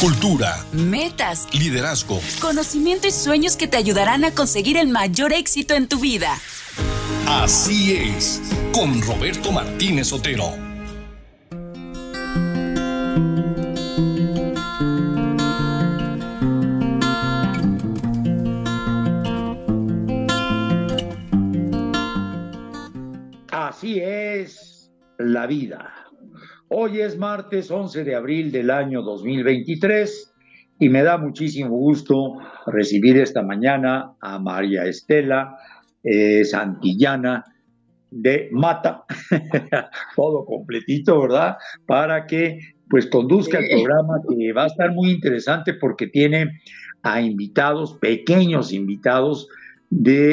cultura, metas, liderazgo, conocimiento y sueños que te ayudarán a conseguir el mayor éxito en tu vida. Así es, con Roberto Martínez Otero. Así es la vida. Hoy es martes 11 de abril del año 2023 y me da muchísimo gusto recibir esta mañana a María Estela eh, Santillana de Mata, todo completito, ¿verdad? Para que pues conduzca el programa que va a estar muy interesante porque tiene a invitados, pequeños invitados, de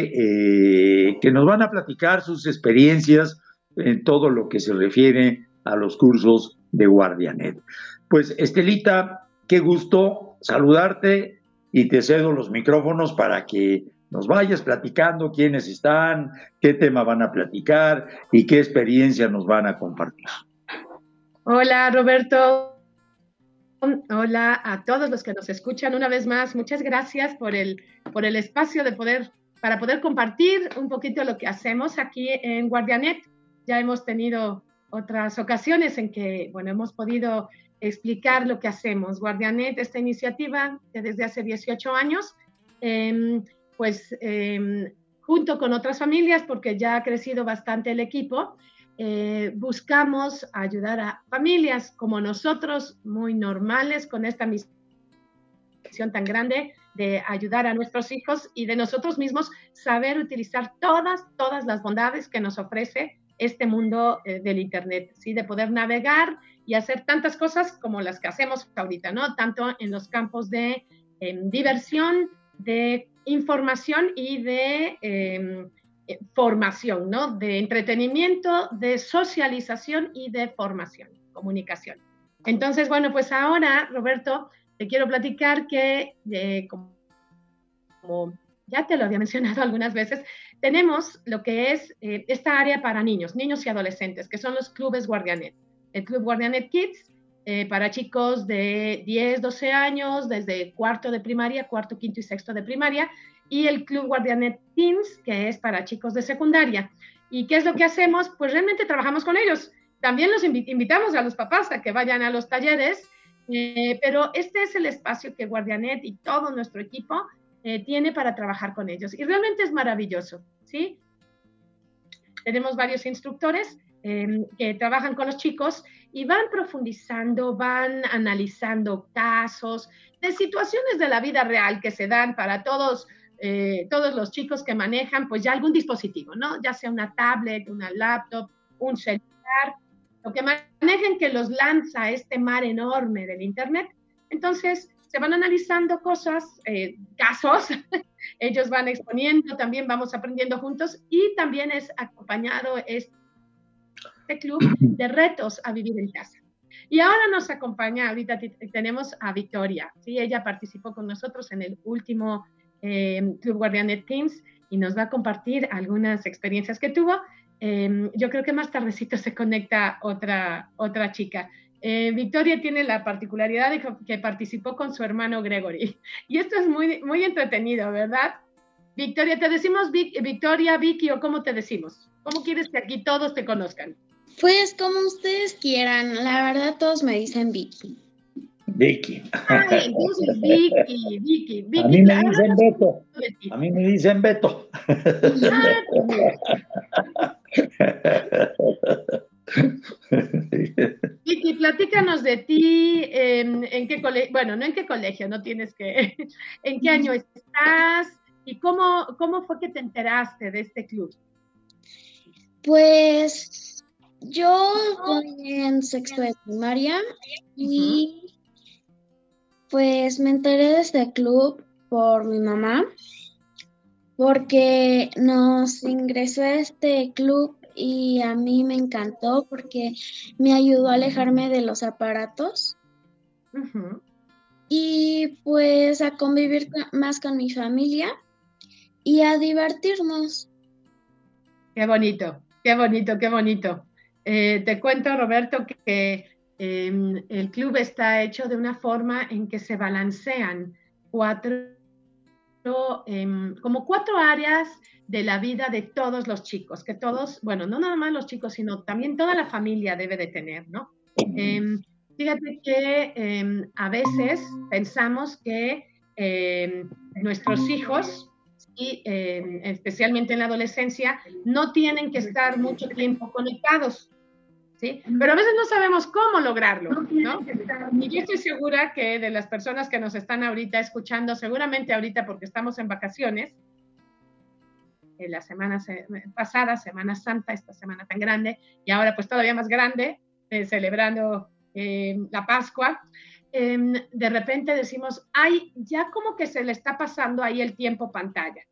eh, que nos van a platicar sus experiencias en todo lo que se refiere a los cursos de Guardianet. Pues Estelita, qué gusto saludarte y te cedo los micrófonos para que nos vayas platicando quiénes están, qué tema van a platicar y qué experiencia nos van a compartir. Hola Roberto. Hola a todos los que nos escuchan una vez más. Muchas gracias por el, por el espacio de poder, para poder compartir un poquito lo que hacemos aquí en Guardianet. Ya hemos tenido otras ocasiones en que, bueno, hemos podido explicar lo que hacemos. Guardianet, esta iniciativa que desde hace 18 años, em, pues em, junto con otras familias, porque ya ha crecido bastante el equipo, eh, buscamos ayudar a familias como nosotros, muy normales, con esta misión tan grande de ayudar a nuestros hijos y de nosotros mismos saber utilizar todas, todas las bondades que nos ofrece este mundo eh, del Internet, ¿sí? de poder navegar y hacer tantas cosas como las que hacemos ahorita, ¿no? Tanto en los campos de em, diversión, de información y de em, eh, formación, ¿no? De entretenimiento, de socialización y de formación, comunicación. Entonces, bueno, pues ahora, Roberto, te quiero platicar que, eh, como, ya te lo había mencionado algunas veces, tenemos lo que es eh, esta área para niños, niños y adolescentes, que son los clubes Guardianet. El Club Guardianet Kids, eh, para chicos de 10, 12 años, desde cuarto de primaria, cuarto, quinto y sexto de primaria, y el Club Guardianet Teens, que es para chicos de secundaria. ¿Y qué es lo que hacemos? Pues realmente trabajamos con ellos. También los invitamos a los papás a que vayan a los talleres, eh, pero este es el espacio que Guardianet y todo nuestro equipo eh, tiene para trabajar con ellos. Y realmente es maravilloso, ¿sí? Tenemos varios instructores em, que trabajan con los chicos y van profundizando, van analizando casos de situaciones de la vida real que se dan para todos, eh, todos los chicos que manejan pues ya algún dispositivo, ¿no? Ya sea una tablet, una laptop, un celular, lo que manejen que los lanza este mar enorme del Internet. Entonces, se van analizando cosas, eh, casos, ellos van exponiendo, también vamos aprendiendo juntos y también es acompañado este club de retos a vivir en casa. Y ahora nos acompaña, ahorita tenemos a Victoria, ¿sí? ella participó con nosotros en el último eh, Club Guardianet Teams y nos va a compartir algunas experiencias que tuvo. Em, yo creo que más tardecito se conecta otra, otra chica. Eh, Victoria tiene la particularidad de que participó con su hermano Gregory. Y esto es muy, muy entretenido, ¿verdad? Victoria, ¿te decimos Victoria, Vicky o cómo te decimos? ¿Cómo quieres que aquí todos te conozcan? Pues como ustedes quieran. La verdad, todos me dicen Vicky. Vicky. Ay, entonces Vicky, Vicky, Vicky. A mí me dicen Beto. A mí me dicen Beto. Vicky, platícanos de ti, en qué colegio, bueno, no en qué colegio, no tienes que, en qué año estás y cómo, cómo fue que te enteraste de este club. Pues yo voy en sexto de primaria y pues me enteré de este club por mi mamá porque nos ingresó a este club y a mí me encantó porque me ayudó a alejarme de los aparatos y pues a convivir más con mi familia y a divertirnos. Qué bonito, qué bonito, qué bonito. Eh, te cuento, Roberto, que em, el club está hecho de una forma en que se balancean cuatro, em, como cuatro áreas de la vida de todos los chicos, que todos, bueno, no nada más los chicos, sino también toda la familia debe de tener, ¿no? Em, fíjate que a veces pensamos que nuestros hijos y especialmente en la adolescencia, no tienen que estar mucho tiempo conectados. ¿Sí? Pero a veces no sabemos cómo lograrlo, ¿no? Y yo estoy segura que de las personas que nos están ahorita escuchando, seguramente ahorita porque estamos en vacaciones, en la semana pasada, Semana Santa, esta semana tan grande, y ahora pues todavía más grande, eh, celebrando eh, la Pascua, Em, de repente decimos, ay, ya como que se le está pasando ahí el tiempo pantalla.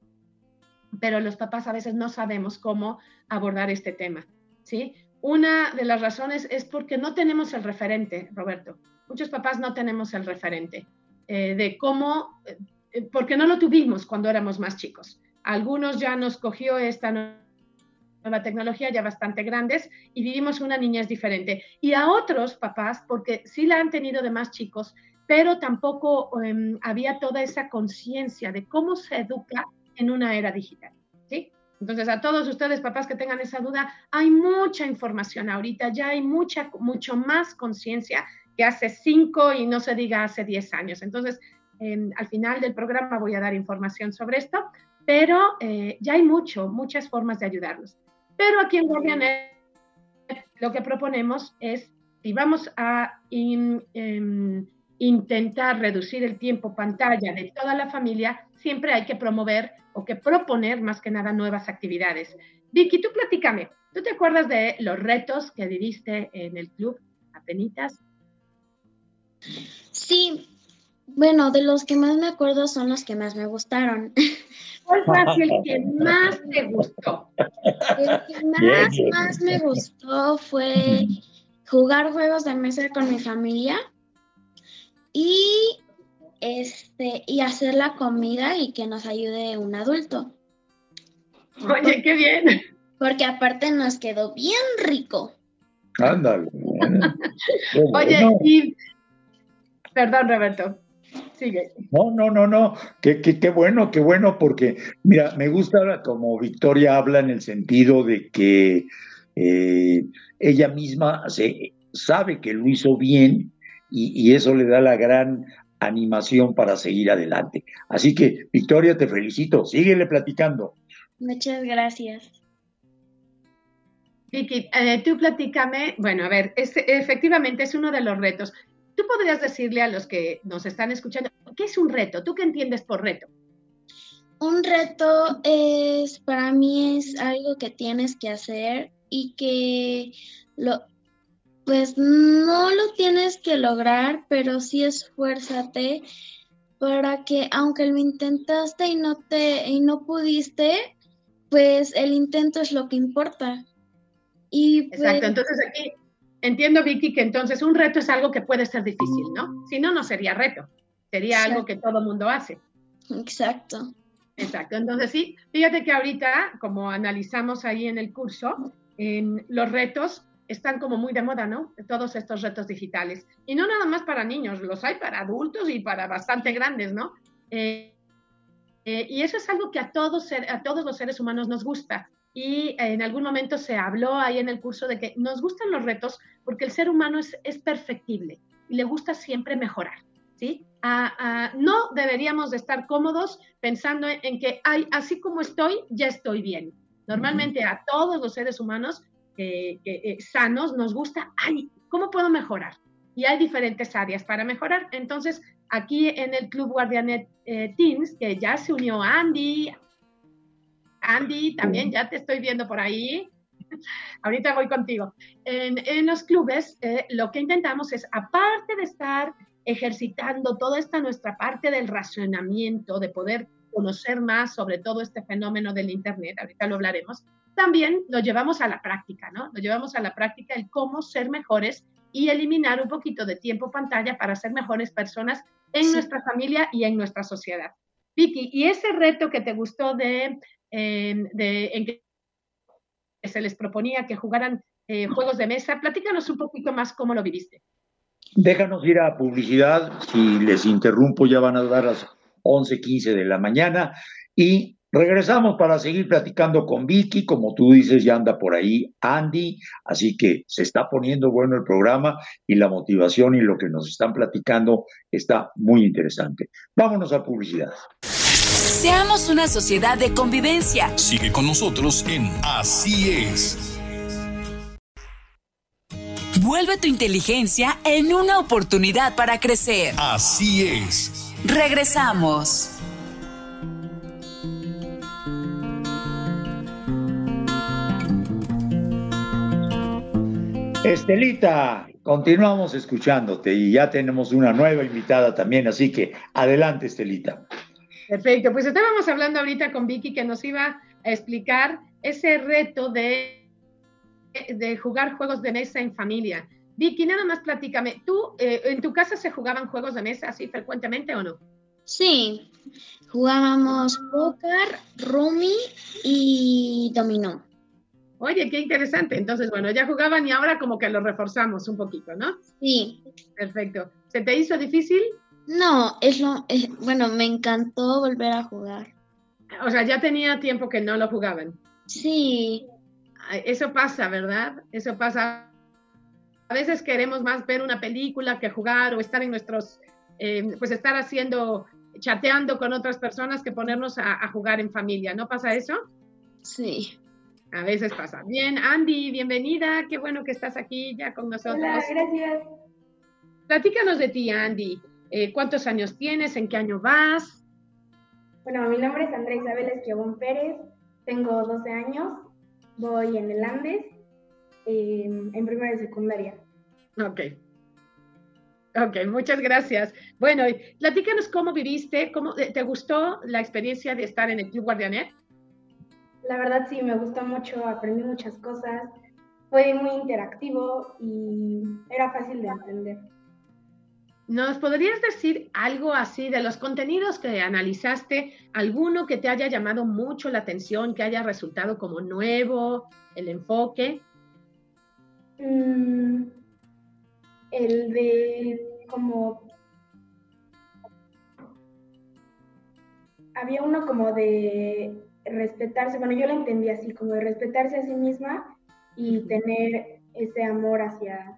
Pero los papás a veces no sabemos cómo abordar este tema, ¿sí? Una de las razones es porque no tenemos el referente, Roberto. Muchos papás no tenemos el referente eh, de cómo, eh, porque no lo tuvimos cuando éramos más chicos. Algunos ya nos cogió esta nueva tecnología ya bastante grandes y vivimos una niñez diferente. Y a otros papás, porque sí la han tenido de más chicos, pero tampoco em, había toda esa conciencia de cómo se educa en una era digital. Entonces, a todos ustedes, papás que tengan esa duda, hay mucha información ahorita, ya hay mucha, mucho más conciencia que hace cinco y no se diga hace diez años. Entonces, em, al final del programa voy a dar información sobre esto, pero eh, ya hay mucho, muchas formas de ayudarlos. Pero aquí en GuardianNet lo que proponemos es, si vamos a em, intentar reducir el tiempo pantalla de toda la familia, siempre hay que promover o que proponer más que nada nuevas actividades. Vicky, tú platícame, ¿tú te acuerdas de los retos que viviste en el club Apenitas? Sí, bueno, de los que más me acuerdo son los que más me gustaron. ¿Cuál fue el que más te gustó? El que más, más me gustó fue jugar juegos de mesa con mi familia y este y hacer la comida y que nos ayude un adulto. Oye, qué bien. Porque aparte nos quedó bien rico. Ándale. Oye, y perdón, Roberto. No, no, no, no. Qué, qué, bueno, qué bueno, porque, mira, me gusta como Victoria habla en el sentido de que eh, ella misma se, sabe que lo hizo bien y, eso le da la gran animación para seguir adelante. Así que, Victoria, te felicito. Síguele platicando. Muchas gracias. Vicky, eh, tú platícame, bueno, a ver, efectivamente es uno de los retos. Tú podrías decirle a los que nos están escuchando, ¿qué es un reto? ¿Tú qué entiendes por reto? Un reto es, para mí es algo que tienes que hacer y que lo, pues no lo tienes que lograr, pero sí esfuérzate para que aunque lo intentaste y no te y no pudiste, pues el intento es lo que importa. Y Exacto, pues entonces aquí entiendo, Vicky, que entonces un reto es algo que puede ser difícil, ¿no? Si no, no sería reto, sería algo que todo mundo hace. Exacto. Exacto, entonces sí, fíjate que ahorita, como analizamos ahí en el curso, los retos están como muy de moda, ¿no? Todos estos retos digitales. Y no nada más para niños, los hay para adultos y para bastante grandes, ¿no? Eh, eh, y eso es algo que a todos, a todos los seres humanos nos gusta y en algún momento se habló ahí en el curso de que nos gustan los retos porque el ser humano es, es perfectible y le gusta siempre mejorar, ¿sí? no deberíamos de estar cómodos pensando en, que, ay, así como estoy, ya estoy bien. Normalmente a todos los seres humanos eh, sanos nos gusta, ay, ¿cómo puedo mejorar? Y hay diferentes áreas para mejorar. Entonces, aquí en el Club Guardianet eh, Teams, que ya se unió Andy, Andy, también ya te estoy viendo por ahí. Ahorita voy contigo. En, los clubes, eh, lo que intentamos es, aparte de estar ejercitando toda esta nuestra parte del racionamiento, de poder conocer más sobre todo este fenómeno del Internet, ahorita lo hablaremos, también lo llevamos a la práctica, ¿no? Lo llevamos a la práctica el cómo ser mejores y eliminar un poquito de tiempo pantalla para ser mejores personas en nuestra familia y en nuestra sociedad. Vicky, ¿y ese reto que te gustó de de, en que se les proponía que jugaran eh, juegos de mesa. Platícanos un poquito más cómo lo viviste. Déjanos ir a publicidad. Si les interrumpo, ya van a dar las 11:15 de la mañana. Y regresamos para seguir platicando con Vicky. Como tú dices, ya anda por ahí Andy. Así que se está poniendo bueno el programa y la motivación y lo que nos están platicando está muy interesante. Vámonos a publicidad. Seamos una sociedad de convivencia. Sigue con nosotros en Así es. Vuelve tu inteligencia en una oportunidad para crecer. Así es. Regresamos. Estelita, continuamos escuchándote y ya tenemos una nueva invitada también, así que adelante, Estelita. Perfecto, pues estábamos hablando ahorita con Vicky que nos iba a explicar ese reto de, de jugar juegos de mesa en familia. Vicky, nada más platícame, ¿tú eh, en tu casa se jugaban juegos de mesa así frecuentemente o no? Sí, jugábamos póker, rumi y dominó. Oye, qué interesante. Entonces, bueno, ya jugaban y ahora como que lo reforzamos un poquito, ¿no? Sí. Perfecto. ¿Se te hizo difícil? No, es lo, bueno, me encantó volver a jugar. O sea, ya tenía tiempo que no lo jugaban. Sí. Eso pasa, ¿verdad? Eso pasa. A veces queremos más ver una película que jugar o estar en nuestros, eh, pues estar haciendo, chateando con otras personas que ponernos a, a jugar en familia. ¿No pasa eso? Sí. A veces pasa. Bien, Andy, bienvenida. Qué bueno que estás aquí ya con nosotros. Hola, gracias. Platícanos de ti, Andy. Eh, ¿Cuántos años tienes? ¿En qué año vas? Bueno, mi nombre es Andrea Isabel Esquiabón Pérez. Tengo 12 años. Voy en el Andes, eh, en primera y secundaria. Ok. Ok, muchas gracias. Bueno, platícanos cómo viviste, cómo te gustó la experiencia de estar en el Club Guardianet. La verdad sí, me gustó mucho, aprendí muchas cosas, fue muy interactivo y era fácil de entender. ¿Nos podrías decir algo así de los contenidos que analizaste, alguno que te haya llamado mucho la atención, que haya resultado como nuevo, el enfoque? Mm, el de como... Había uno como de respetarse, bueno, yo lo entendí así, como de respetarse a sí misma y tener ese amor hacia,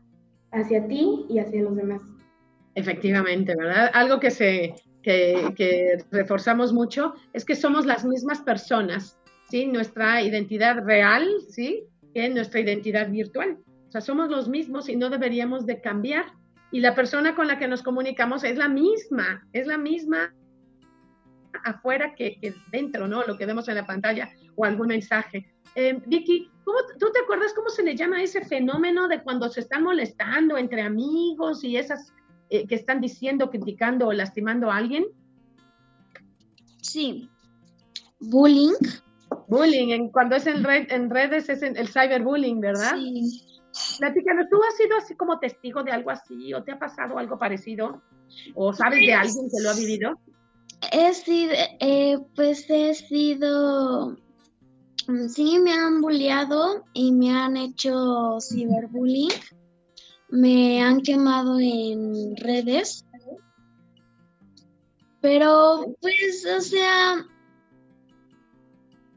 hacia ti y hacia los demás. Efectivamente, ¿verdad? Algo que, se, que, que reforzamos mucho es que somos las mismas personas, ¿sí? Nuestra identidad real, ¿sí? Que nuestra identidad virtual. O sea, somos los mismos y no deberíamos de cambiar. Y la persona con la que nos comunicamos es la misma, es la misma afuera que, que, dentro, ¿no? Lo que vemos en la pantalla o algún mensaje. Eh, Vicky, ¿cómo, ¿tú te acuerdas cómo se le llama ese fenómeno de cuando se están molestando entre amigos y esas eh, que están diciendo, criticando o lastimando a alguien? Sí. Bullying. Bullying, en, cuando es en, red, en redes es en, el cyberbullying, ¿verdad? Sí. Platícanos, ¿tú has sido así como testigo de algo así o te ha pasado algo parecido? ¿O sabes de alguien que lo ha vivido? He sido, eh, pues he sido, sí me han bulleado y me han hecho ciberbullying, me han quemado en redes, pero pues, o sea,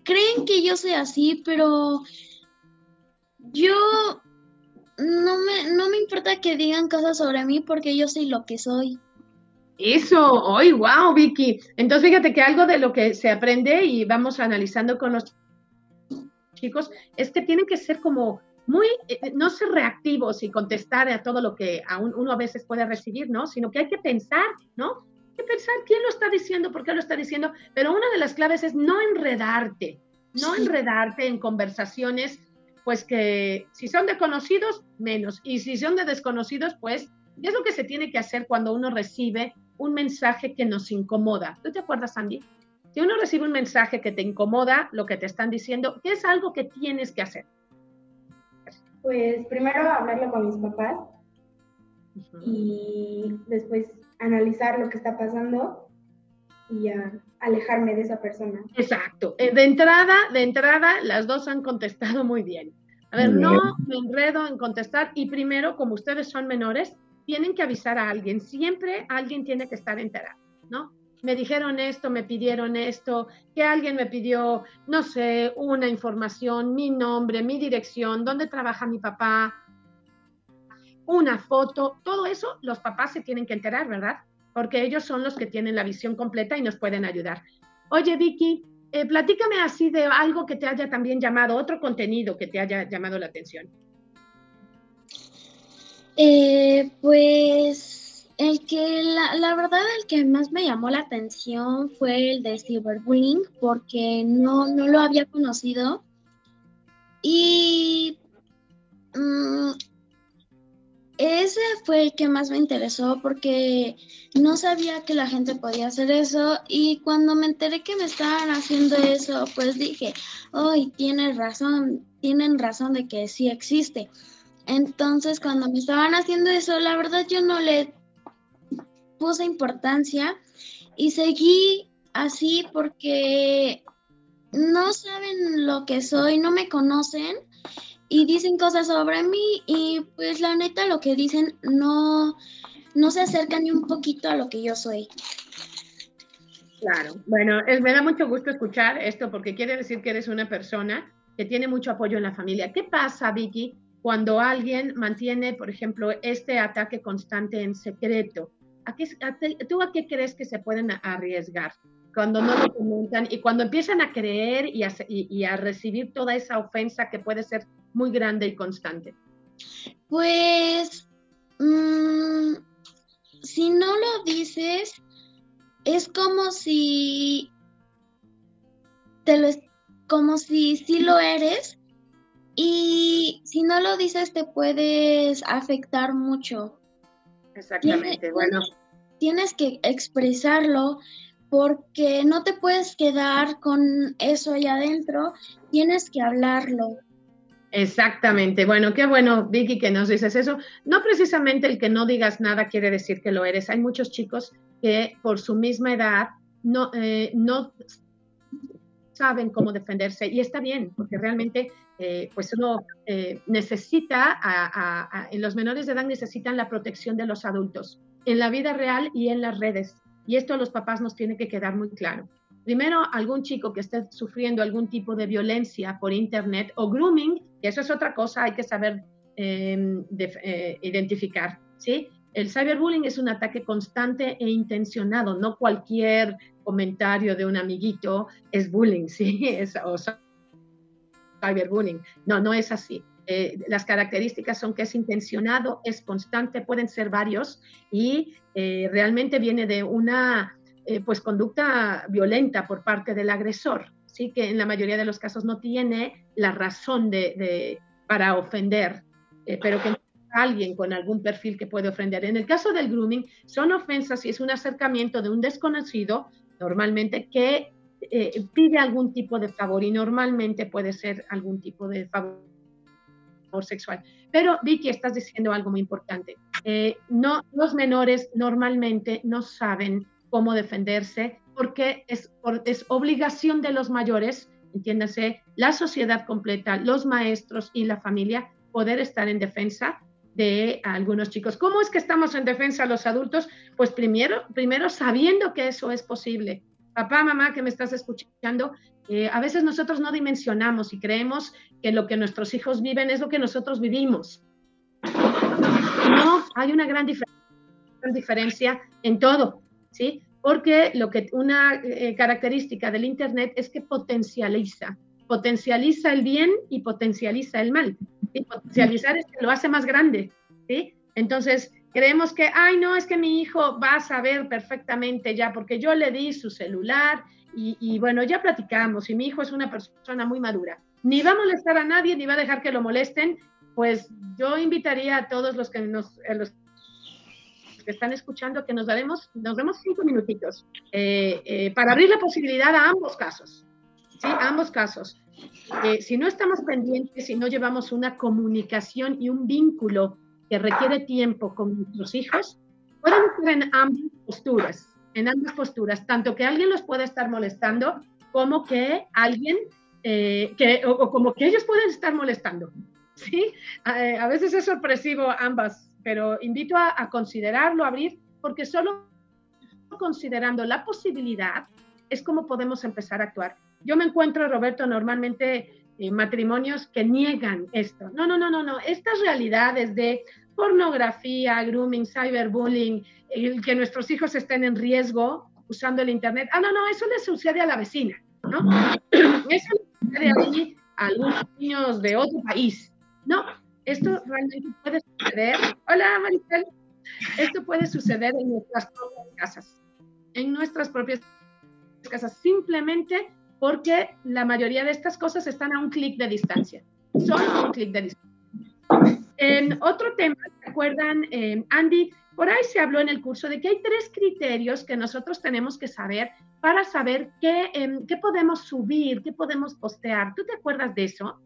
creen que yo soy así, pero yo no me, no me importa que digan cosas sobre mí porque yo soy lo que soy. Eso, hoy, wow, Vicky. Entonces, fíjate que algo de lo que se aprende y vamos analizando con los chicos es que tienen que ser como muy, eh, no ser reactivos y contestar a todo lo que a un, uno a veces puede recibir, ¿no? Sino que hay que pensar, ¿no? Hay que pensar quién lo está diciendo, por qué lo está diciendo. Pero una de las claves es no enredarte, no enredarte en conversaciones, pues que si son de conocidos, menos. Y si son de desconocidos, pues, ¿qué es lo que se tiene que hacer cuando uno recibe un mensaje que nos incomoda. ¿Tú te acuerdas, Andy? Si uno recibe un mensaje que te incomoda, lo que te están diciendo, ¿qué es algo que tienes que hacer? Pues primero hablarlo con mis papás uh -huh. y después analizar lo que está pasando y uh, alejarme de esa persona. Exacto. Eh, De entrada, de entrada, las dos han contestado muy bien. A ver, no me enredo en contestar y primero, como ustedes son menores, tienen que avisar a alguien, siempre alguien tiene que estar enterado, ¿no? Me dijeron esto, me pidieron esto, que alguien me pidió, no sé, una información, mi nombre, mi dirección, dónde trabaja mi papá, una foto, todo eso los papás se tienen que enterar, ¿verdad? Porque ellos son los que tienen la visión completa y nos pueden ayudar. Oye, Vicky, eh, platícame así de algo que te haya también llamado, otro contenido que te haya llamado la atención. Eh, pues el que, la, verdad, el que más me llamó la atención fue el de cyberbullying, porque no, no lo había conocido. Y mm, ese fue el que más me interesó porque no sabía que la gente podía hacer eso y cuando me enteré que me estaban haciendo eso, pues dije, hoy tienes razón, tienen razón de que sí existe. Entonces, cuando me estaban haciendo eso, la verdad yo no le puse importancia y seguí así porque no saben lo que soy, no me conocen y dicen cosas sobre mí y pues la neta lo que dicen no, no se acerca ni un poquito a lo que yo soy. Claro, bueno, me da mucho gusto escuchar esto porque quiere decir que eres una persona que tiene mucho apoyo en la familia. ¿Qué pasa, Vicky, cuando alguien mantiene, por ejemplo, este ataque constante en secreto? ¿A qué, ¿Tú a qué crees que se pueden arriesgar? cuando no lo comentan y cuando empiezan a creer y a, recibir toda esa ofensa que puede ser muy grande y constante? Pues, mm, si no lo dices, es como si te lo como si sí lo eres y si no lo dices te puedes afectar mucho. Exactamente, bueno. Tienes que expresarlo porque no te puedes quedar con eso allá adentro, tienes que hablarlo. Exactamente. Bueno, qué bueno, Vicky, que nos dices eso. No precisamente el que no digas nada quiere decir que lo eres. Hay muchos chicos que por su misma edad no, eh, no saben cómo defenderse y está bien, porque realmente eh, pues uno eh, necesita, en los menores de edad necesitan la protección de los adultos, en la vida real y en las redes. Y esto a los papás nos tiene que quedar muy claro. Primero, algún chico que esté sufriendo algún tipo de violencia por Internet o grooming, que eso es otra cosa, hay que saber em, eh, identificar, ¿sí? El cyberbullying es un ataque constante e intencionado, no cualquier comentario de un amiguito es bullying, ¿sí? Es, o cyberbullying. No, no es así. Eh, las características son que es intencionado, es constante, pueden ser varios y eh, realmente viene de una eh, pues conducta violenta por parte del agresor, sí que en la mayoría de los casos no tiene la razón de, para ofender, eh, pero que alguien con algún perfil que puede ofender. En el caso del grooming, son ofensas y es un acercamiento de un desconocido, normalmente, que eh, pide algún tipo de favor y normalmente puede ser algún tipo de favor sexual. Pero Vicky, estás diciendo algo muy importante. no, los menores normalmente no saben cómo defenderse, porque es, es obligación de los mayores, entiéndase, la sociedad completa, los maestros y la familia, poder estar en defensa de algunos chicos. ¿Cómo es que estamos en defensa los adultos? Pues primero, primero sabiendo que eso es posible. Papá, mamá, que me estás escuchando, eh, a veces nosotros no dimensionamos y creemos que lo que nuestros hijos viven es lo que nosotros vivimos. No, hay una gran diferencia en todo. ¿sí? Porque lo que, una eh, característica del Internet es que potencializa, potencializa el bien y potencializa el mal. Y potencializar es que lo hace más grande, ¿sí? Entonces, creemos que, ay, no, es que mi hijo va a saber perfectamente ya, porque yo le di su celular y, y, bueno, ya platicamos y mi hijo es una persona muy madura. Ni va a molestar a nadie, ni va a dejar que lo molesten. Pues yo invitaría a todos los que nos, los que están escuchando que nos daremos, nos demos cinco minutitos eh, eh, para abrir la posibilidad a ambos casos, ¿sí? A ambos casos. Eh, si no estamos pendientes, si no llevamos una comunicación y un vínculo que requiere tiempo con nuestros hijos, pueden estar en ambas posturas, en ambas posturas, tanto que alguien los pueda estar molestando como que alguien, que, o, como que ellos pueden estar molestando. ¿sí? a veces es sorpresivo ambas pero invito a, considerarlo, abrir, porque solo considerando la posibilidad es como podemos empezar a actuar. Yo me encuentro, Roberto, normalmente en matrimonios que niegan esto. No, no, no, no, no. Estas realidades de pornografía, grooming, cyberbullying, el que nuestros hijos estén en riesgo usando el Internet. Ah, no, no, eso le sucede a la vecina, ¿no? Eso le sucede a, a algunos niños de otro país. No, esto realmente puede suceder. Hola, Maricel. Esto puede suceder en nuestras propias casas. En nuestras propias casas, simplemente porque la mayoría de estas cosas están a un clic de distancia. Solo a un clic de distancia. En otro tema, ¿se acuerdan, eh, Andy? Por ahí se habló en el curso de que hay tres criterios que nosotros tenemos que saber para saber qué, em, qué podemos subir, qué podemos postear. ¿Tú te acuerdas de eso?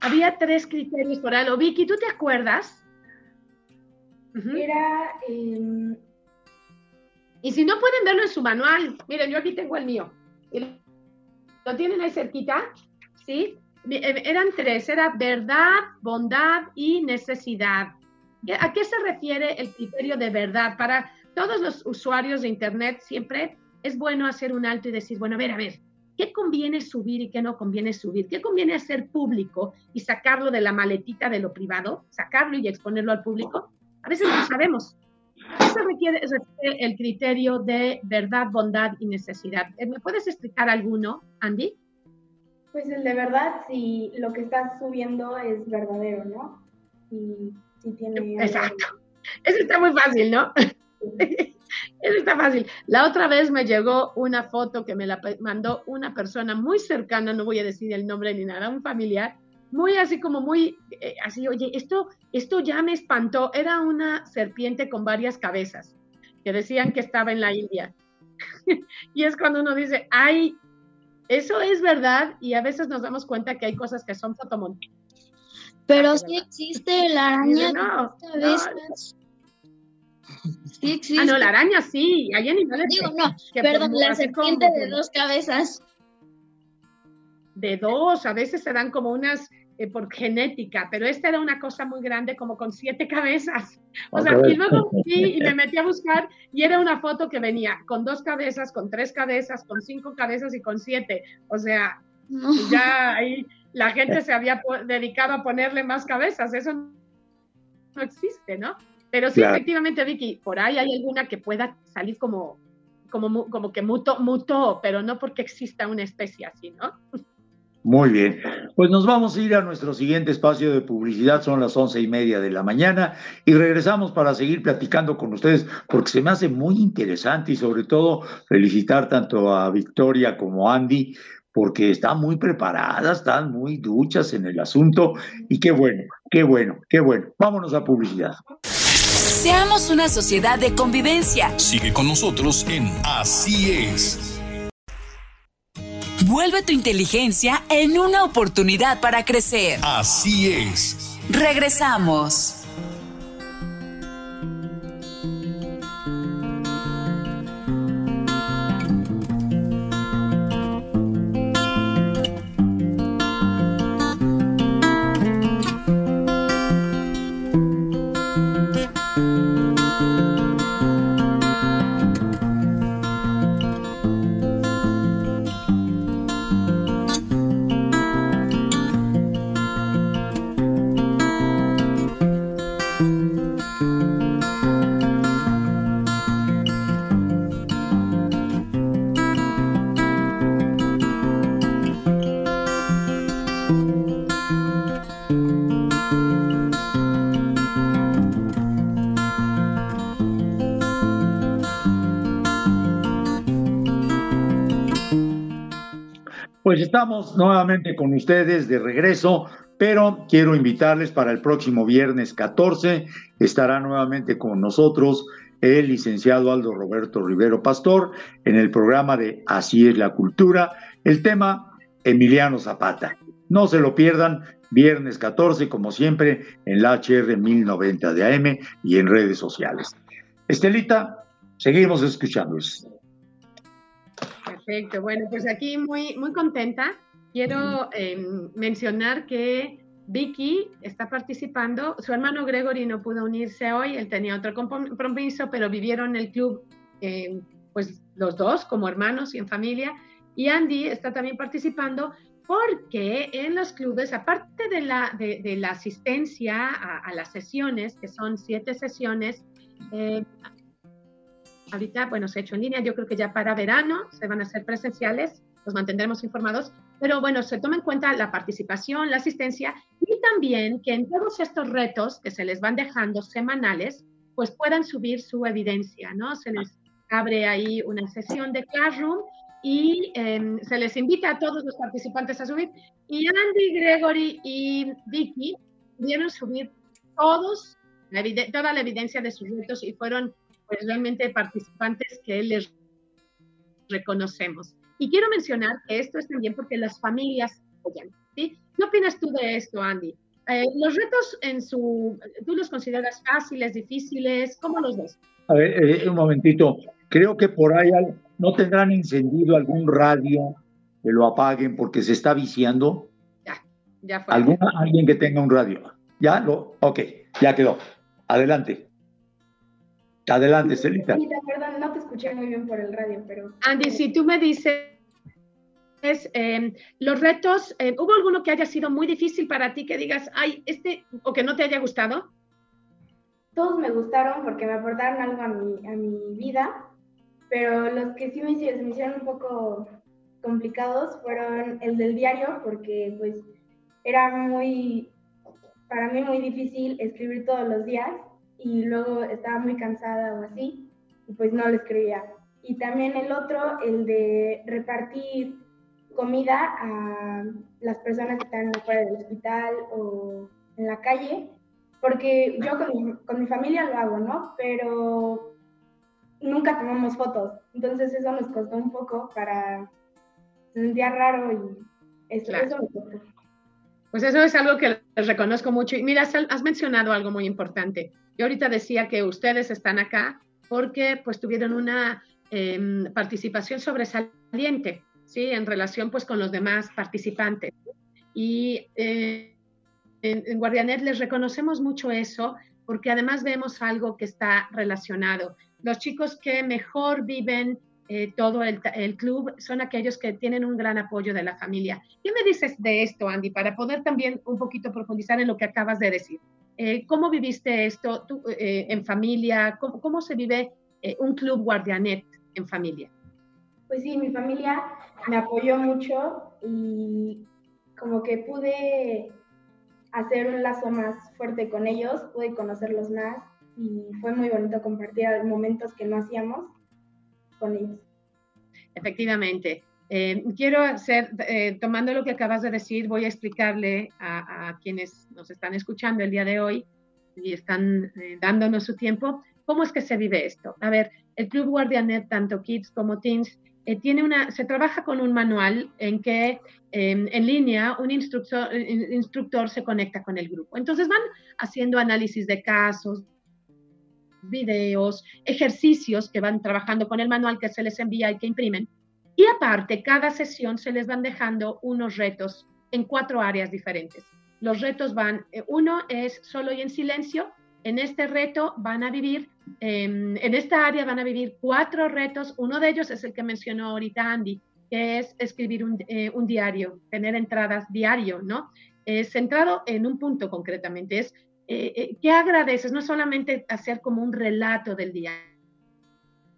Había tres criterios por ahí. Vicky, ¿tú te acuerdas? Era... Em, y si no pueden verlo en su manual, miren, yo aquí tengo el mío. ¿Lo tienen ahí cerquita? ¿Sí? Eh, eran tres, era verdad, bondad y necesidad. ¿A qué se refiere el criterio de verdad? Para todos los usuarios de Internet siempre es bueno hacer un alto y decir, bueno, a ver, a ver, ¿qué conviene subir y qué no conviene subir? ¿Qué conviene hacer público y sacarlo de la maletita de lo privado? Sacarlo y exponerlo al público. A veces no sabemos. Eso requiere, refiere el criterio de verdad, bondad y necesidad. Eh, ¿Me puedes explicar alguno, Andy? Pues el de verdad, si lo que estás subiendo es verdadero, ¿no? Y si tiene... Exacto. Eso está muy fácil, ¿no? Eso está fácil. La otra vez me llegó una foto que me la mandó una persona muy cercana, no voy a decir el nombre ni nada, un familiar, muy así como muy, eh, así, oye, esto, esto ya me espantó. Era una serpiente con varias cabezas, que decían que estaba en la India. y es cuando uno dice, ay, eso es verdad y a veces nos damos cuenta que hay cosas que son fotomontajes. Pero sí existe la araña no, de. Sí existe. Ah, no, la araña sí. Hay animales Digo, no, perdón, la serpiente de dos cabezas. De dos, a veces se dan como unas eh, por genética, pero esta era una cosa muy grande, como con siete cabezas. O sea, y luego fui y me metí a buscar y era una foto que venía con dos cabezas, con tres cabezas, con cinco cabezas y con siete. O sea, ya ahí la gente se había dedicado a ponerle más cabezas. Eso no existe, ¿no? Pero sí, efectivamente, Vicky, por ahí hay alguna que pueda salir como, como, como que muto, mutó, pero no porque exista una especie así, ¿no? Muy bien, pues nos vamos a ir a nuestro siguiente espacio de publicidad, son las once y media de la mañana y regresamos para seguir platicando con ustedes porque se me hace muy interesante y sobre todo felicitar tanto a Victoria como a Andy porque están muy preparadas, están muy duchas en el asunto y qué bueno, qué bueno, qué bueno. Vámonos a publicidad. Seamos una sociedad de convivencia. Sigue con nosotros en Así es. Vuelve tu inteligencia en una oportunidad para crecer. Así es. Regresamos. Estamos nuevamente con ustedes de regreso, pero quiero invitarles para el próximo viernes 14, estará nuevamente con nosotros el licenciado Aldo Roberto Rivero Pastor en el programa de Así es la cultura, el tema Emiliano Zapata. No se lo pierdan, viernes 14, como siempre, en la HR 1090 de AM y en redes sociales. Estelita, seguimos escuchándolos. Perfecto, bueno, pues aquí muy, muy contenta. Quiero em, mencionar que Vicky está participando. Su hermano Gregory no pudo unirse hoy, él tenía otro compromiso, pero vivieron el club, eh, pues los dos como hermanos y en familia. Y Andy está también participando porque en los clubes, aparte de la, de, la asistencia a, las sesiones, que son siete sesiones, eh, ahorita, bueno, se ha hecho en línea, yo creo que ya para verano se van a hacer presenciales, los mantendremos informados, pero bueno, se toma en cuenta la participación, la asistencia y también que en todos estos retos que se les van dejando semanales, pues puedan subir su evidencia, ¿no? Se les abre ahí una sesión de Classroom y em, se les invita a todos los participantes a subir. Y Andy, Gregory y Vicky pudieron subir todos, toda la evidencia de sus retos y fueron pues realmente participantes que les reconocemos. Y quiero mencionar que esto es también porque las familias apoyan. ¿sí? ¿Qué opinas tú de esto, Andy? Eh, los retos en su, ¿tú los consideras fáciles, difíciles? ¿Cómo los ves? A ver, eh, un momentito. Creo que por ahí no tendrán encendido algún radio que lo apaguen porque se está viciando. Ya, ya fue. ¿Alguna, alguien que tenga un radio. ¿Ya? Lo, ok, ya quedó. Adelante. Adelante, Celita. Sí, perdón, no te escuché muy bien por el radio, pero... Andy, si tú me dices, eh, los retos, eh, ¿hubo alguno que haya sido muy difícil para ti que digas, ay, este, o que no te haya gustado? Todos me gustaron porque me aportaron algo a mi, a mi vida, pero los que sí me hicieron, me hicieron un poco complicados fueron el del diario, porque pues era muy, para mí muy difícil escribir todos los días y luego estaba muy cansada o así, y pues no le escribía. Y también el otro, el de repartir comida a las personas que están fuera del hospital o en la calle, porque yo con mi, con mi familia lo hago, ¿no? Pero nunca tomamos fotos, entonces eso nos costó un poco para... Se sentía raro y eso, eso me costó. Pues eso es algo que les reconozco mucho. Y mira, has mencionado algo muy importante. Yo ahorita decía que ustedes están acá porque pues tuvieron una em, participación sobresaliente, ¿sí? En relación pues con los demás participantes. Y eh, en, en Guardianet les reconocemos mucho eso porque además vemos algo que está relacionado. Los chicos que mejor viven eh, todo el, el, club son aquellos que tienen un gran apoyo de la familia. ¿Qué me dices de esto, Andy, para poder también un poquito profundizar en lo que acabas de decir? Eh, ¿Cómo viviste esto tú, eh, en familia? ¿Cómo, cómo se vive eh, un club guardianet en familia? Pues sí, mi familia me apoyó mucho y como que pude hacer un lazo más fuerte con ellos, pude conocerlos más y fue muy bonito compartir momentos que no hacíamos con ellos. Efectivamente. Eh, quiero hacer, eh, tomando lo que acabas de decir, voy a explicarle a, quienes nos están escuchando el día de hoy y están eh, dándonos su tiempo, cómo es que se vive esto. A ver, el Club Guardianet, tanto Kids como Teens, tiene una, se trabaja con un manual en que em, en línea un instructor, instructor se conecta con el grupo. Entonces van haciendo análisis de casos, videos, ejercicios que van trabajando con el manual que se les envía y que imprimen y aparte, cada sesión se les van dejando unos retos en cuatro áreas diferentes. Los retos van, eh, uno es solo y en silencio. En este reto van a vivir, em, en esta área van a vivir cuatro retos. Uno de ellos es el que mencionó ahorita Andy, que es escribir un, eh, diario, tener entradas diario, ¿no? Es centrado en un punto concretamente, es eh, qué agradeces, no solamente hacer como un relato del día,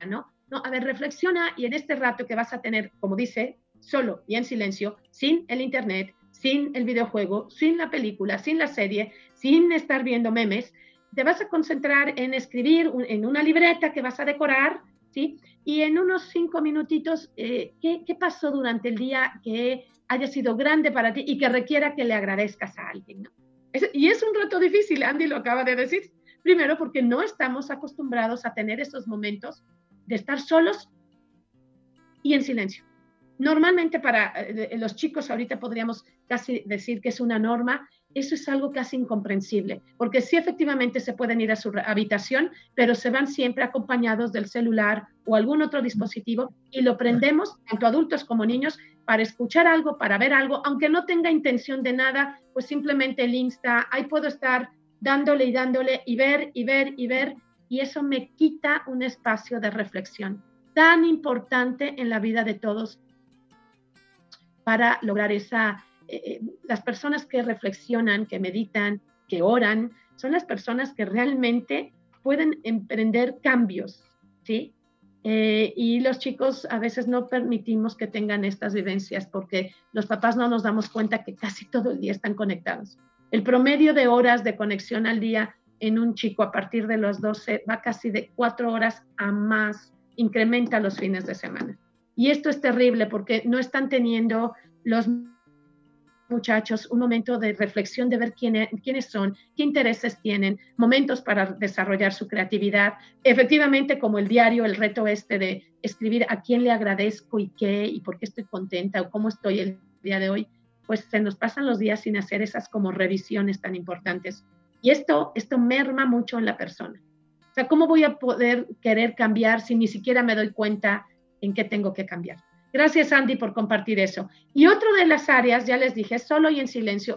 ¿no? No, a ver, reflexiona y en este rato que vas a tener, como dice, solo y en silencio, sin el internet, sin el videojuego, sin la película, sin la serie, sin estar viendo memes, te vas a concentrar en escribir en una libreta que vas a decorar, ¿sí? Y en unos cinco minutitos, eh, ¿qué, ¿qué, pasó durante el día que haya sido grande para ti y que requiera que le agradezcas a alguien, ¿no? y es un rato difícil, Andy lo acaba de decir. Primero, porque no estamos acostumbrados a tener esos momentos de estar solos y en silencio. Normalmente para eh, los chicos ahorita podríamos casi decir que es una norma, eso es algo casi incomprensible, porque sí efectivamente se pueden ir a su habitación, pero se van siempre acompañados del celular o algún otro dispositivo y lo prendemos, tanto adultos como niños, para escuchar algo, para ver algo, aunque no tenga intención de nada, pues simplemente el Insta, ahí puedo estar dándole y dándole y ver y ver y ver, y eso me quita un espacio de reflexión tan importante en la vida de todos para lograr esa, eh, eh, las personas que reflexionan, que meditan, que oran, son las personas que realmente pueden emprender cambios, ¿sí? Eh, y los chicos a veces no permitimos que tengan estas vivencias porque los papás no nos damos cuenta que casi todo el día están conectados. El promedio de horas de conexión al día en un chico a partir de los 12 va casi de cuatro horas a más, incrementa los fines de semana. Y esto es terrible porque no están teniendo los muchachos un momento de reflexión de ver quiénes son, qué intereses tienen, momentos para desarrollar su creatividad. Efectivamente, como el diario, el reto este de escribir a quién le agradezco y qué y por qué estoy contenta o cómo estoy el día de hoy, pues se nos pasan los días sin hacer esas como revisiones tan importantes. Y esto, esto merma mucho en la persona. O sea, ¿cómo voy a poder querer cambiar si ni siquiera me doy cuenta en qué tengo que cambiar? Gracias, Andy, por compartir eso. Y otro de las áreas, ya les dije, solo y en silencio,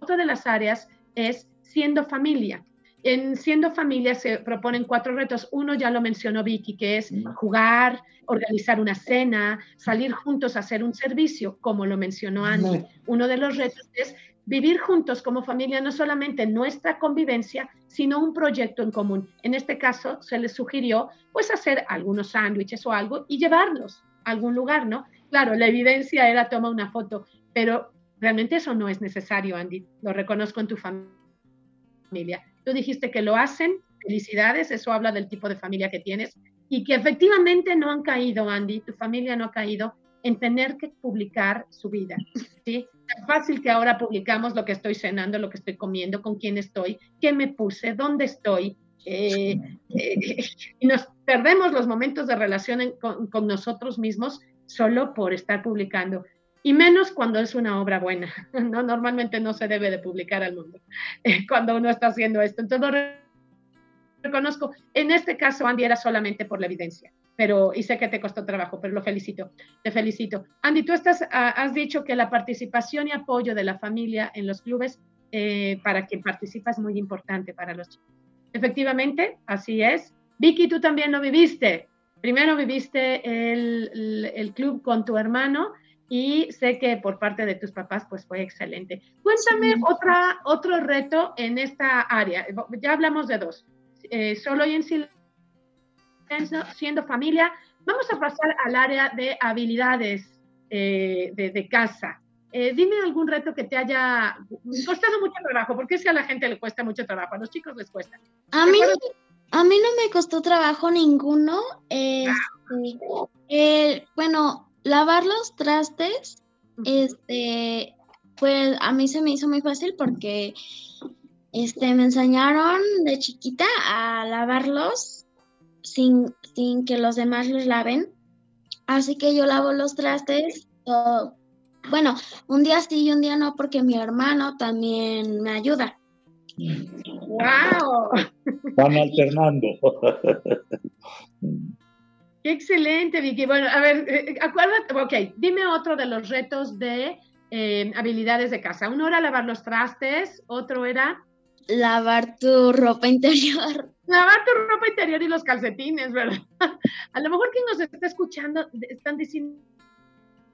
otra de las áreas es siendo familia. En siendo familia se proponen cuatro retos. Uno ya lo mencionó Vicky, que es jugar, organizar una cena, salir juntos a hacer un servicio, como lo mencionó Andy. Uno de los retos es vivir juntos como familia, no solamente nuestra convivencia, sino un proyecto en común. En este caso, se les sugirió pues hacer algunos sándwiches o algo y llevarlos algún lugar, ¿no? Claro, la evidencia era toma una foto, pero realmente eso no es necesario, Andy. Lo reconozco en tu familia. Tú dijiste que lo hacen, felicidades, eso habla del tipo de familia que tienes y que efectivamente no han caído, Andy, tu familia no ha caído en tener que publicar su vida, ¿sí? Tan fácil que ahora publicamos lo que estoy cenando, lo que estoy comiendo, con quién estoy, qué me puse, dónde estoy, eh, eh, y nos perdemos los momentos de relación con, nosotros mismos solo por estar publicando. Y menos cuando es una obra buena. ¿no? Normalmente no se debe de publicar al mundo eh, cuando uno está haciendo esto. Entonces, reconozco, en este caso, Andy, era solamente por la evidencia, pero y sé que te costó trabajo, pero lo felicito, te felicito. Andy, tú estás, ah, has dicho que la participación y apoyo de la familia en los clubes para quien participa es muy importante para los chicos. Efectivamente, así es. Vicky, tú también lo viviste. Primero viviste el, club con tu hermano y sé que por parte de tus papás pues fue excelente. Cuéntame otra, otro reto en esta área. Ya hablamos de dos. Eh, solo y en silencio, siendo familia. Vamos a pasar al área de habilidades eh, de casa. Eh, dime algún reto que te haya costado mucho trabajo, porque si a la gente le cuesta mucho trabajo, a los chicos les cuesta. A mí, a mí no me costó trabajo ninguno. Este, bueno, lavar los trastes, este, pues a mí se me hizo muy fácil porque este, me enseñaron de chiquita a lavarlos sin, sin que los demás los laven. Así que yo lavo los trastes todo, bueno, un día sí y un día no, porque mi hermano también me ayuda. ¡Wow! Van alternando. Qué excelente, Vicky. Bueno, a ver, eh, eh, acuérdate, ok, dime otro de los retos de eh, habilidades de casa. Uno era lavar los trastes, otro era... Lavar tu ropa interior. Lavar tu ropa interior y los calcetines, ¿verdad? A lo mejor quien nos está escuchando están diciendo,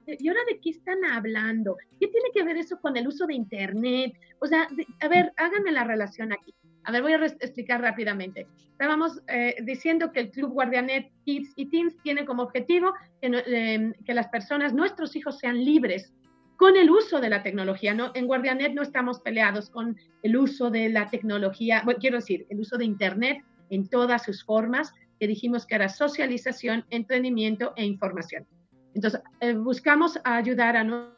¿y ahora de qué están hablando? ¿Qué tiene que ver eso con el uso de Internet? O sea, a ver, háganme la relación aquí. A ver, voy a explicar rápidamente. Estábamos eh, diciendo que el Club Guardianet Kids y Teens tiene como objetivo que, em, que, las personas, nuestros hijos, sean libres con el uso de la tecnología. ¿no? En Guardianet no estamos peleados con el uso de la tecnología, bueno, quiero decir, el uso de Internet en todas sus formas, que dijimos que era socialización, entrenamiento e información. Entonces, eh, buscamos ayudar a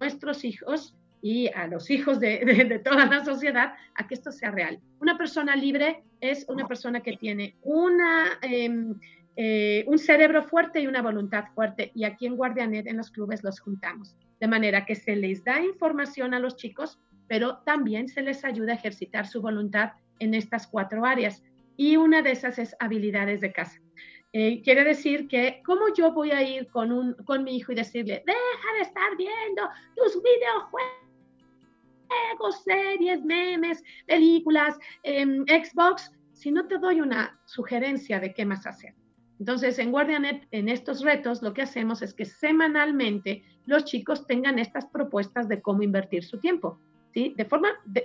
nuestros hijos y a los hijos de, toda la sociedad a que esto sea real. Una persona libre es una persona que tiene una, em, eh, un cerebro fuerte y una voluntad fuerte. Y aquí en Guardianet, en los clubes, los juntamos. De manera que se les da información a los chicos, pero también se les ayuda a ejercitar su voluntad en estas cuatro áreas. Y una de esas es habilidades de casa. Eh, quiere decir que, ¿cómo yo voy a ir con, un, con mi hijo y decirle, deja de estar viendo tus videojuegos, series, memes, películas, em, Xbox, si no te doy una sugerencia de qué más hacer? Entonces, en GuardiaNet, en estos retos, lo que hacemos es que semanalmente los chicos tengan estas propuestas de cómo invertir su tiempo, ¿sí? De forma de,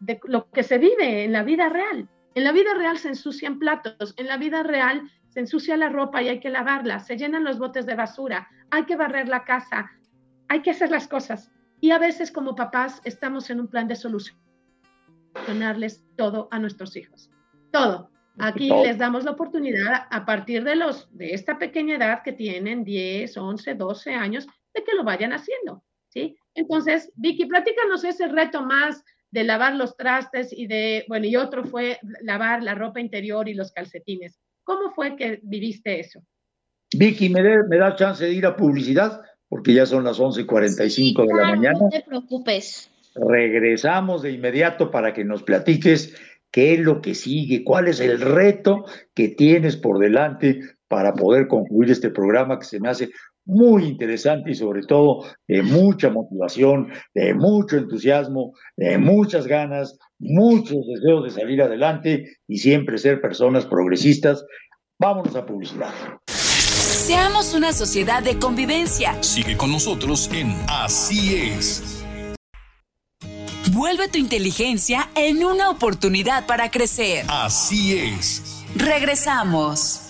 de lo que se vive en la vida real. En la vida real se ensucian platos, en la vida real se ensucia la ropa y hay que lavarla, se llenan los botes de basura, hay que barrer la casa, hay que hacer las cosas. Y a veces como papás estamos en un plan de solucionarles todo a nuestros hijos. Todo. Aquí les damos la oportunidad a partir de los de esta pequeña edad que tienen 10, 11, 12 años de que lo vayan haciendo, ¿sí? Entonces, Vicky, platícanos ese reto más de lavar los trastes y de, bueno, y otro fue lavar la ropa interior y los calcetines. ¿Cómo fue que viviste eso? Vicky, ¿me, me da chance de ir a publicidad? Porque ya son las 11.45 de la mañana. No te preocupes. Regresamos de inmediato para que nos platiques qué es lo que sigue, cuál es el reto que tienes por delante para poder concluir este programa que se me hace muy interesante y sobre todo de mucha motivación, de mucho entusiasmo, de muchas ganas, muchos deseos de salir adelante y siempre ser personas progresistas. Vámonos a publicidad. Seamos una sociedad de convivencia. Sigue con nosotros en Así es. Vuelve tu inteligencia en una oportunidad para crecer. Así es. Regresamos.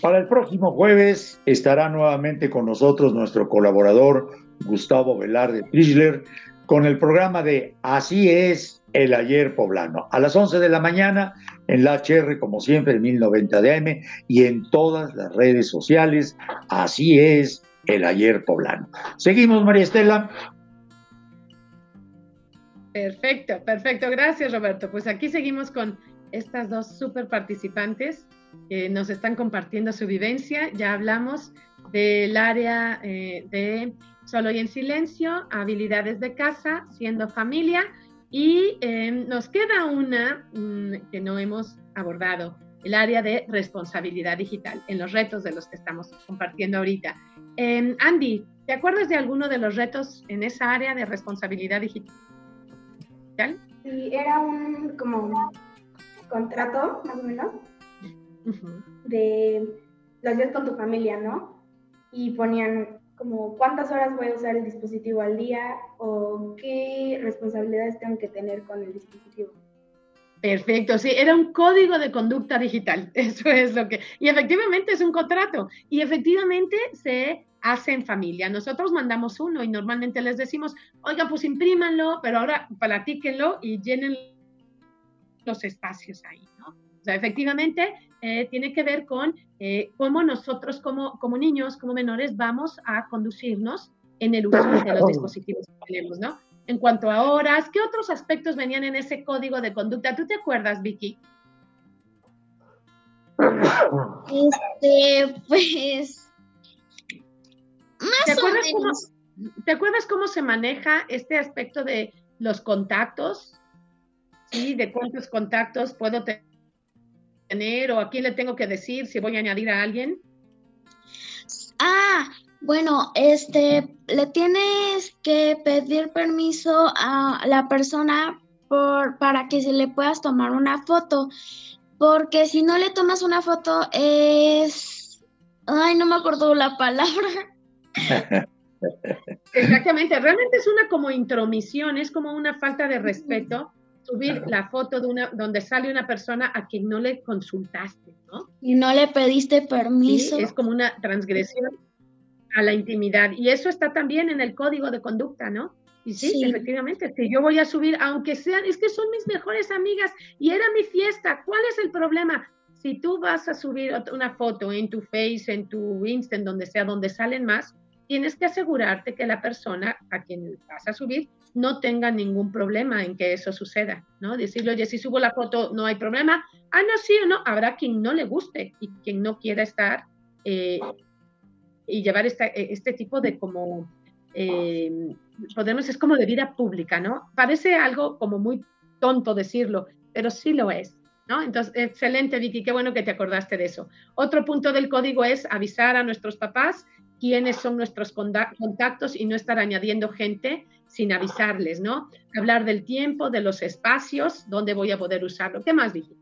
Para el próximo jueves estará nuevamente con nosotros nuestro colaborador Gustavo Velarde Trischler con el programa de Así es el ayer poblano. A las 11 de la mañana en la HR, como siempre, en 1090 de y en todas las redes sociales. Así es el ayer poblano. Seguimos, María Estela. Perfecto, perfecto. Gracias, Roberto. Pues aquí seguimos con estas dos super participantes nos están compartiendo su vivencia. Ya hablamos del área eh, de solo y en silencio, habilidades de casa, siendo familia. Y em, nos queda una mm, que no hemos abordado, el área de responsabilidad digital, en los retos de los que estamos compartiendo ahorita. Em, Andy, ¿te acuerdas de alguno de los retos en esa área de responsabilidad digital? Sí, era un como contrato, más o menos, de lo hacías con tu familia, ¿no? Y ponían como cuántas horas voy a usar el dispositivo al día o qué responsabilidades tengo que tener con el dispositivo. Perfecto, sí, era un código de conducta digital, eso es lo que, y efectivamente es un contrato, y efectivamente se hace en familia. Nosotros mandamos uno y normalmente les decimos, oiga, pues imprímanlo, pero ahora platíquenlo y llenen los espacios ahí, ¿no? O sea, efectivamente eh, tiene que ver con eh, cómo nosotros como, como niños, como menores, vamos a conducirnos en el uso de los dispositivos que tenemos, ¿no? En cuanto a horas, ¿qué otros aspectos venían en ese código de conducta? ¿Tú te acuerdas, Vicky? Este, pues. Más ¿Te o menos. Cómo, ¿Te acuerdas cómo se maneja este aspecto de los contactos? ¿Sí? De cuántos contactos puedo tener tener o a quién le tengo que decir si voy a añadir a alguien? Ah, bueno, este, le tienes que pedir permiso a la persona por, para que se le puedas tomar una foto, porque si no le tomas una foto es, ay, no me acuerdo la palabra. Exactamente, realmente es una como intromisión, es como una falta de respeto subir la foto de una donde sale una persona a quien no le consultaste, ¿no? Y no le pediste permiso. Sí, es como una transgresión a la intimidad. Y eso está también en el código de conducta, ¿no? Y sí, sí, efectivamente, si yo voy a subir, aunque sean, es que son mis mejores amigas y era mi fiesta, ¿cuál es el problema? Si tú vas a subir una foto en tu Face, en tu Insta, en donde sea, donde salen más, tienes que asegurarte que la persona a quien vas a subir no tenga ningún problema en que eso suceda, ¿no? Decirle, oye, si subo la foto no hay problema, ah, no, sí o no, habrá quien no le guste y quien no quiera estar eh, y llevar este tipo de como, eh, podemos, es como de vida pública, ¿no? Parece algo como muy tonto decirlo, pero sí lo es. ¿No? Entonces, excelente, Vicky, qué bueno que te acordaste de eso. Otro punto del código es avisar a nuestros papás quiénes son nuestros contactos y no estar añadiendo gente sin avisarles, ¿no? Hablar del tiempo, de los espacios, dónde voy a poder usarlo. ¿Qué más, Vicky?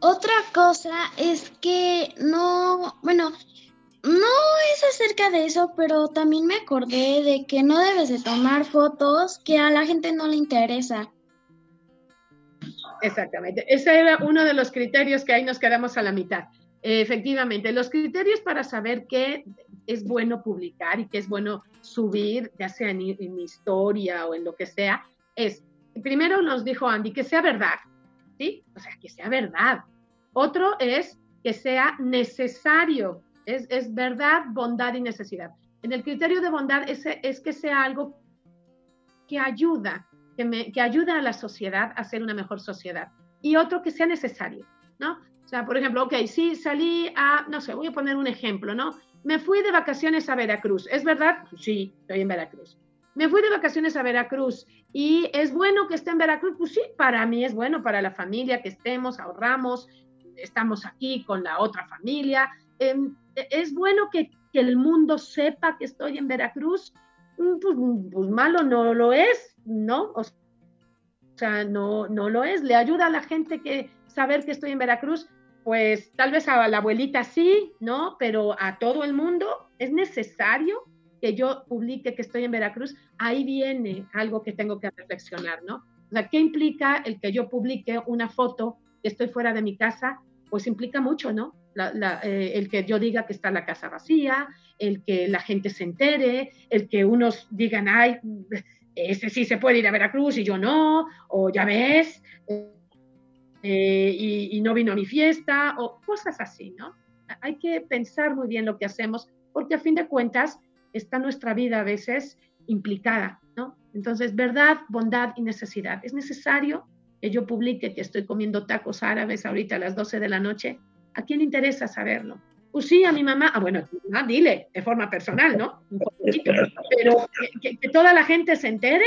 Otra cosa es que no, bueno, no es acerca de eso, pero también me acordé de que no debes de tomar fotos que a la gente no le interesa. Exactamente. Ese era uno de los criterios que ahí nos quedamos a la mitad. Efectivamente, los criterios para saber qué es bueno publicar y qué es bueno subir, ya sea en, historia o en lo que sea, es, primero nos dijo Andy, que sea verdad, ¿sí? O sea, que sea verdad. Otro es que sea necesario, es, es verdad, bondad y necesidad. En el criterio de bondad es, es que sea algo que ayuda, que, me, que ayuda a la sociedad a ser una mejor sociedad. Y otro que sea necesario, ¿no? O sea, por ejemplo, ok, sí salí a, no sé, voy a poner un ejemplo, ¿no? Me fui de vacaciones a Veracruz. ¿Es verdad? Sí, estoy en Veracruz. Me fui de vacaciones a Veracruz y es bueno que esté en Veracruz. Pues sí, para mí es bueno, para la familia que estemos, ahorramos, estamos aquí con la otra familia. Em, es bueno que, el mundo sepa que estoy en Veracruz. Mm, pues, pues malo no lo es, ¿no? O sea, no, no lo es. Le ayuda a la gente que saber que estoy en Veracruz pues tal vez a la abuelita sí, ¿no? Pero a todo el mundo es necesario que yo publique que estoy en Veracruz. Ahí viene algo que tengo que reflexionar, ¿no? O sea, ¿qué implica el que yo publique una foto que estoy fuera de mi casa? Pues implica mucho, ¿no? Eh, el que yo diga que está la casa vacía, el que la gente se entere, el que unos digan, ay, ese sí se puede ir a Veracruz y yo no, o ya ves, eh, y, no vino a mi fiesta o cosas así, ¿no? Hay que pensar muy bien lo que hacemos porque a fin de cuentas está nuestra vida a veces implicada, ¿no? Entonces, verdad, bondad y necesidad. Es necesario que yo publique que estoy comiendo tacos árabes ahorita a las 12 de la noche. ¿A quién interesa saberlo? Pues sí, a mi mamá. Ah, bueno, dile, de forma personal, ¿no? Pero que, que toda la gente se entere,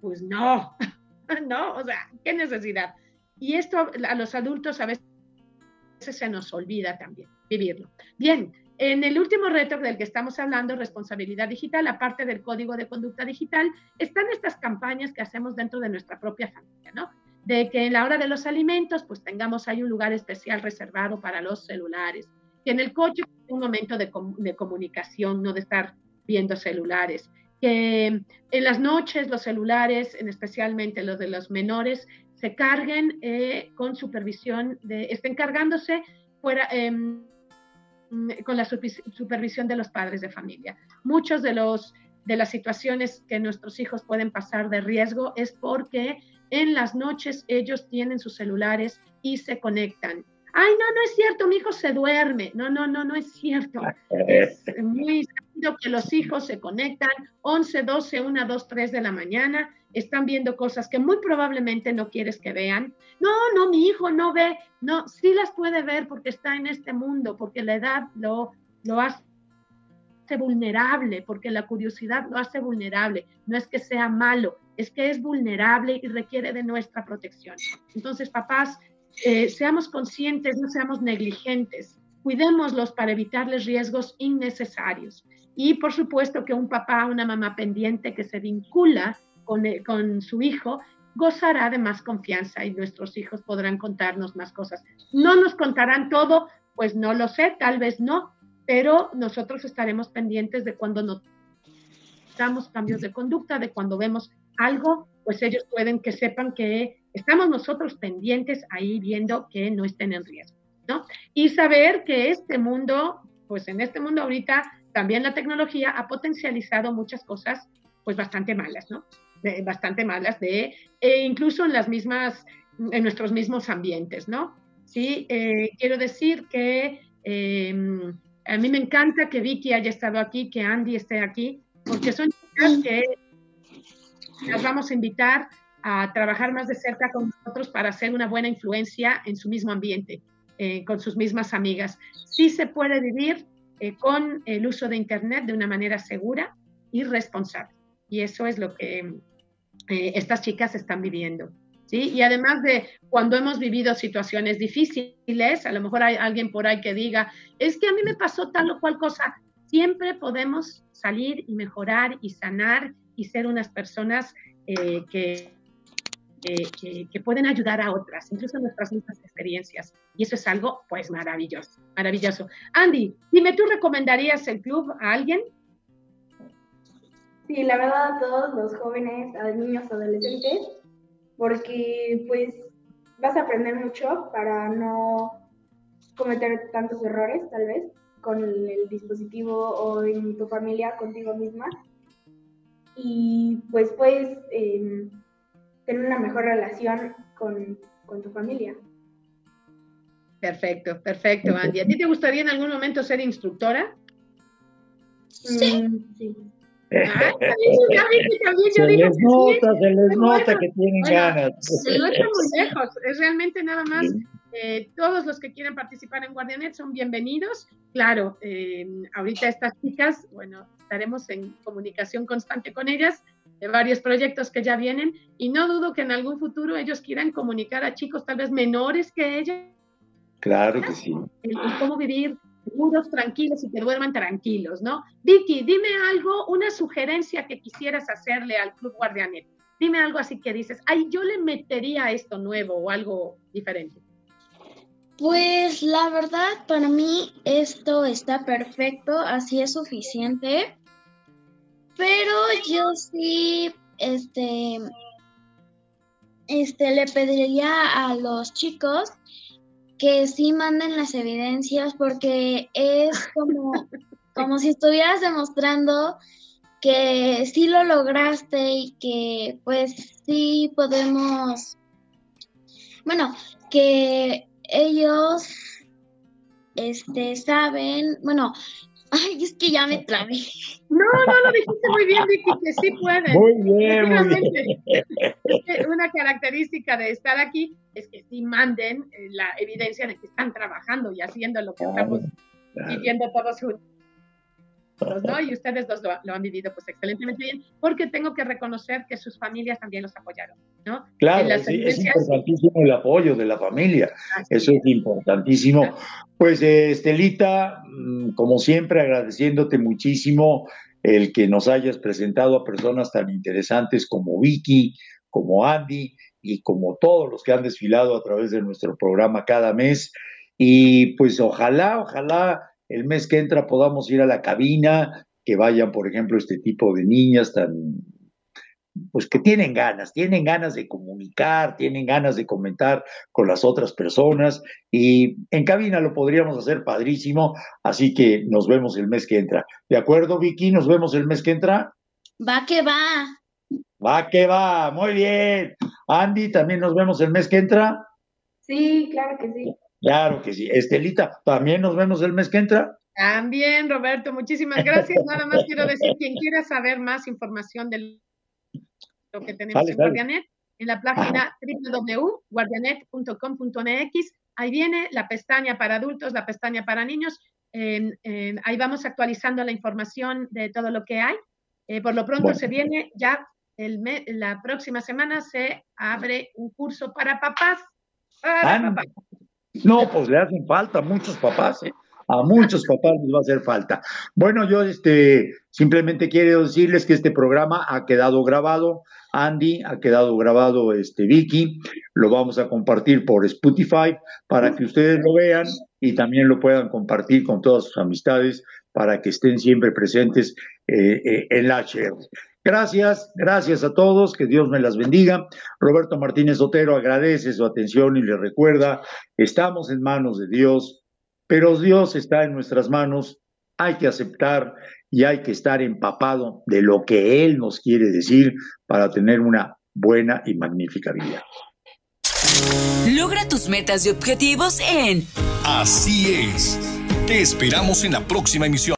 pues no, no, o sea, ¿qué necesidad? Y esto a los adultos a veces se nos olvida también vivirlo. Bien, en el último reto del que estamos hablando, responsabilidad digital, aparte del código de conducta digital, están estas campañas que hacemos dentro de nuestra propia familia, ¿no? De que en la hora de los alimentos, pues tengamos ahí un lugar especial reservado para los celulares, que en el coche un momento de, de comunicación, no de estar viendo celulares, que en las noches los celulares, en especialmente los de los menores, se carguen eh, con supervisión, de, estén cargándose fuera, em, con la supervisión de los padres de familia. Muchos de los de las situaciones que nuestros hijos pueden pasar de riesgo es porque en las noches ellos tienen sus celulares y se conectan. Ay, no, no es cierto, mi hijo se duerme. No, no, no, no es cierto. Es muy sabido que los hijos se conectan 11, 12, 1, 2, 3 de la mañana están viendo cosas que muy probablemente no quieres que vean. No, no, mi hijo no ve. No, sí las puede ver porque está en este mundo, porque la edad lo, lo hace vulnerable, porque la curiosidad lo hace vulnerable. No es que sea malo, es que es vulnerable y requiere de nuestra protección. Entonces, papás, eh, seamos conscientes, no seamos negligentes, cuidémoslos para evitarles riesgos innecesarios. Y por supuesto que un papá, una mamá pendiente que se vincula eh, con, su hijo, gozará de más confianza y nuestros hijos podrán contarnos más cosas. No nos contarán todo, pues no lo sé, tal vez no, pero nosotros estaremos pendientes de cuando notamos cambios de conducta, de cuando vemos algo, pues ellos pueden que sepan que estamos nosotros pendientes ahí viendo que no estén en riesgo, ¿no? Y saber que este mundo, pues en este mundo ahorita también la tecnología ha potencializado muchas cosas, pues bastante malas, ¿no? bastante malas, de, e incluso en las mismas, en nuestros mismos ambientes, ¿no? Sí, eh, quiero decir que em, A mí me encanta que Vicky haya estado aquí, que Andy esté aquí, porque son chicas que las vamos a invitar a trabajar más de cerca con nosotros para ser una buena influencia en su mismo ambiente, eh, con sus mismas amigas. Sí se puede vivir eh, con el uso de Internet de una manera segura y responsable. Y eso es lo que eh, estas chicas están viviendo. ¿sí? Y además de cuando hemos vivido situaciones difíciles, a lo mejor hay alguien por ahí que diga, es que a mí me pasó tal o cual cosa, siempre podemos salir y mejorar y sanar y ser unas personas que que, pueden ayudar a otras, incluso nuestras mismas experiencias. Y eso es algo, pues, maravilloso, maravilloso. Andy, dime, ¿tú recomendarías el club a alguien? Sí, la verdad a todos los jóvenes, a niños, adolescentes, porque pues vas a aprender mucho para no cometer tantos errores, tal vez, con el, dispositivo o en tu familia, contigo misma. Y pues puedes eh, tener una mejor relación con, tu familia. Perfecto, perfecto, Andy. ¿A ti te gustaría en algún momento ser instructora? Sí. Mm, sí. Ah, se les nota, se les nota que tienen ganas. Se lo muy lejos. Es realmente nada más. Eh, todos los que quieran participar en Guardianet son bienvenidos. Claro, eh, ahorita estas chicas, bueno, estaremos en comunicación constante con ellas de varios proyectos que ya vienen y no dudo que en algún futuro ellos quieran comunicar a chicos tal vez menores que ellos. Claro que sí. cómo vivir seguros, tranquilos y que duerman tranquilos, ¿no? Vicky, dime algo, una sugerencia que quisieras hacerle al Club Guardianet. Dime algo así que dices, ay, yo le metería esto nuevo o algo diferente. Pues la verdad, para mí esto está perfecto, así es suficiente. Pero yo sí, este, este, le pediría a los chicos que sí manden las evidencias porque es como, como si estuvieras demostrando que sí lo lograste y que pues sí podemos, bueno, que ellos este saben, bueno, Ay, es que ya me trabé. No, no, lo dijiste muy bien, Vicky, que sí pueden. Muy bien, muy bien. Una característica de estar aquí es que sí manden eh, la evidencia de que están trabajando y haciendo lo que estamos viviendo todos juntos. ¿No? Y ustedes dos lo, han vivido pues excelentemente bien, porque tengo que reconocer que sus familias también los apoyaron, ¿no? Claro, sí, es importantísimo el apoyo de la familia, eso es importantísimo. Pues Estelita, mm, como siempre, agradeciéndote muchísimo el que nos hayas presentado a personas tan interesantes como Vicky, como Andy y como todos los que han desfilado a través de nuestro programa cada mes. Y pues ojalá, ojalá el mes que entra podamos ir a la cabina, que vayan, por ejemplo, este tipo de niñas tan, pues que tienen ganas, tienen ganas de comunicar, tienen ganas de comentar con las otras personas y en cabina lo podríamos hacer padrísimo, así que nos vemos el mes que entra. ¿De acuerdo, Vicky? ¿Nos vemos el mes que entra? Va que va. Va que va, muy bien. Andy, ¿también nos vemos el mes que entra? Sí, claro que sí. Claro que sí. Estelita, ¿también nos vemos el mes que entra? También, Roberto, muchísimas gracias. Nada más quiero decir, quien quiera saber más información de lo que tenemos en Guardianet, en la página www.guardianet.com.mx, ahí viene la pestaña para adultos, la pestaña para niños. ahí vamos actualizando la información de todo lo que hay. Eh, por lo pronto se viene ya el la próxima semana se abre un curso para papás. Para papás. No, pues le hacen falta a muchos papás, ¿eh? a muchos papás les va a hacer falta. Bueno, yo este, simplemente quiero decirles que este programa ha quedado grabado, Andy, ha quedado grabado este, Vicky, lo vamos a compartir por Spotify para que ustedes lo vean y también lo puedan compartir con todas sus amistades para que estén siempre presentes eh, eh, en la HR. Gracias, gracias a todos, que Dios me las bendiga. Roberto Martínez Otero agradece su atención y le recuerda, estamos en manos de Dios, pero Dios está en nuestras manos, hay que aceptar y hay que estar empapado de lo que Él nos quiere decir para tener una buena y magnífica vida. Logra tus metas y objetivos en Así es Te esperamos en la próxima emisión.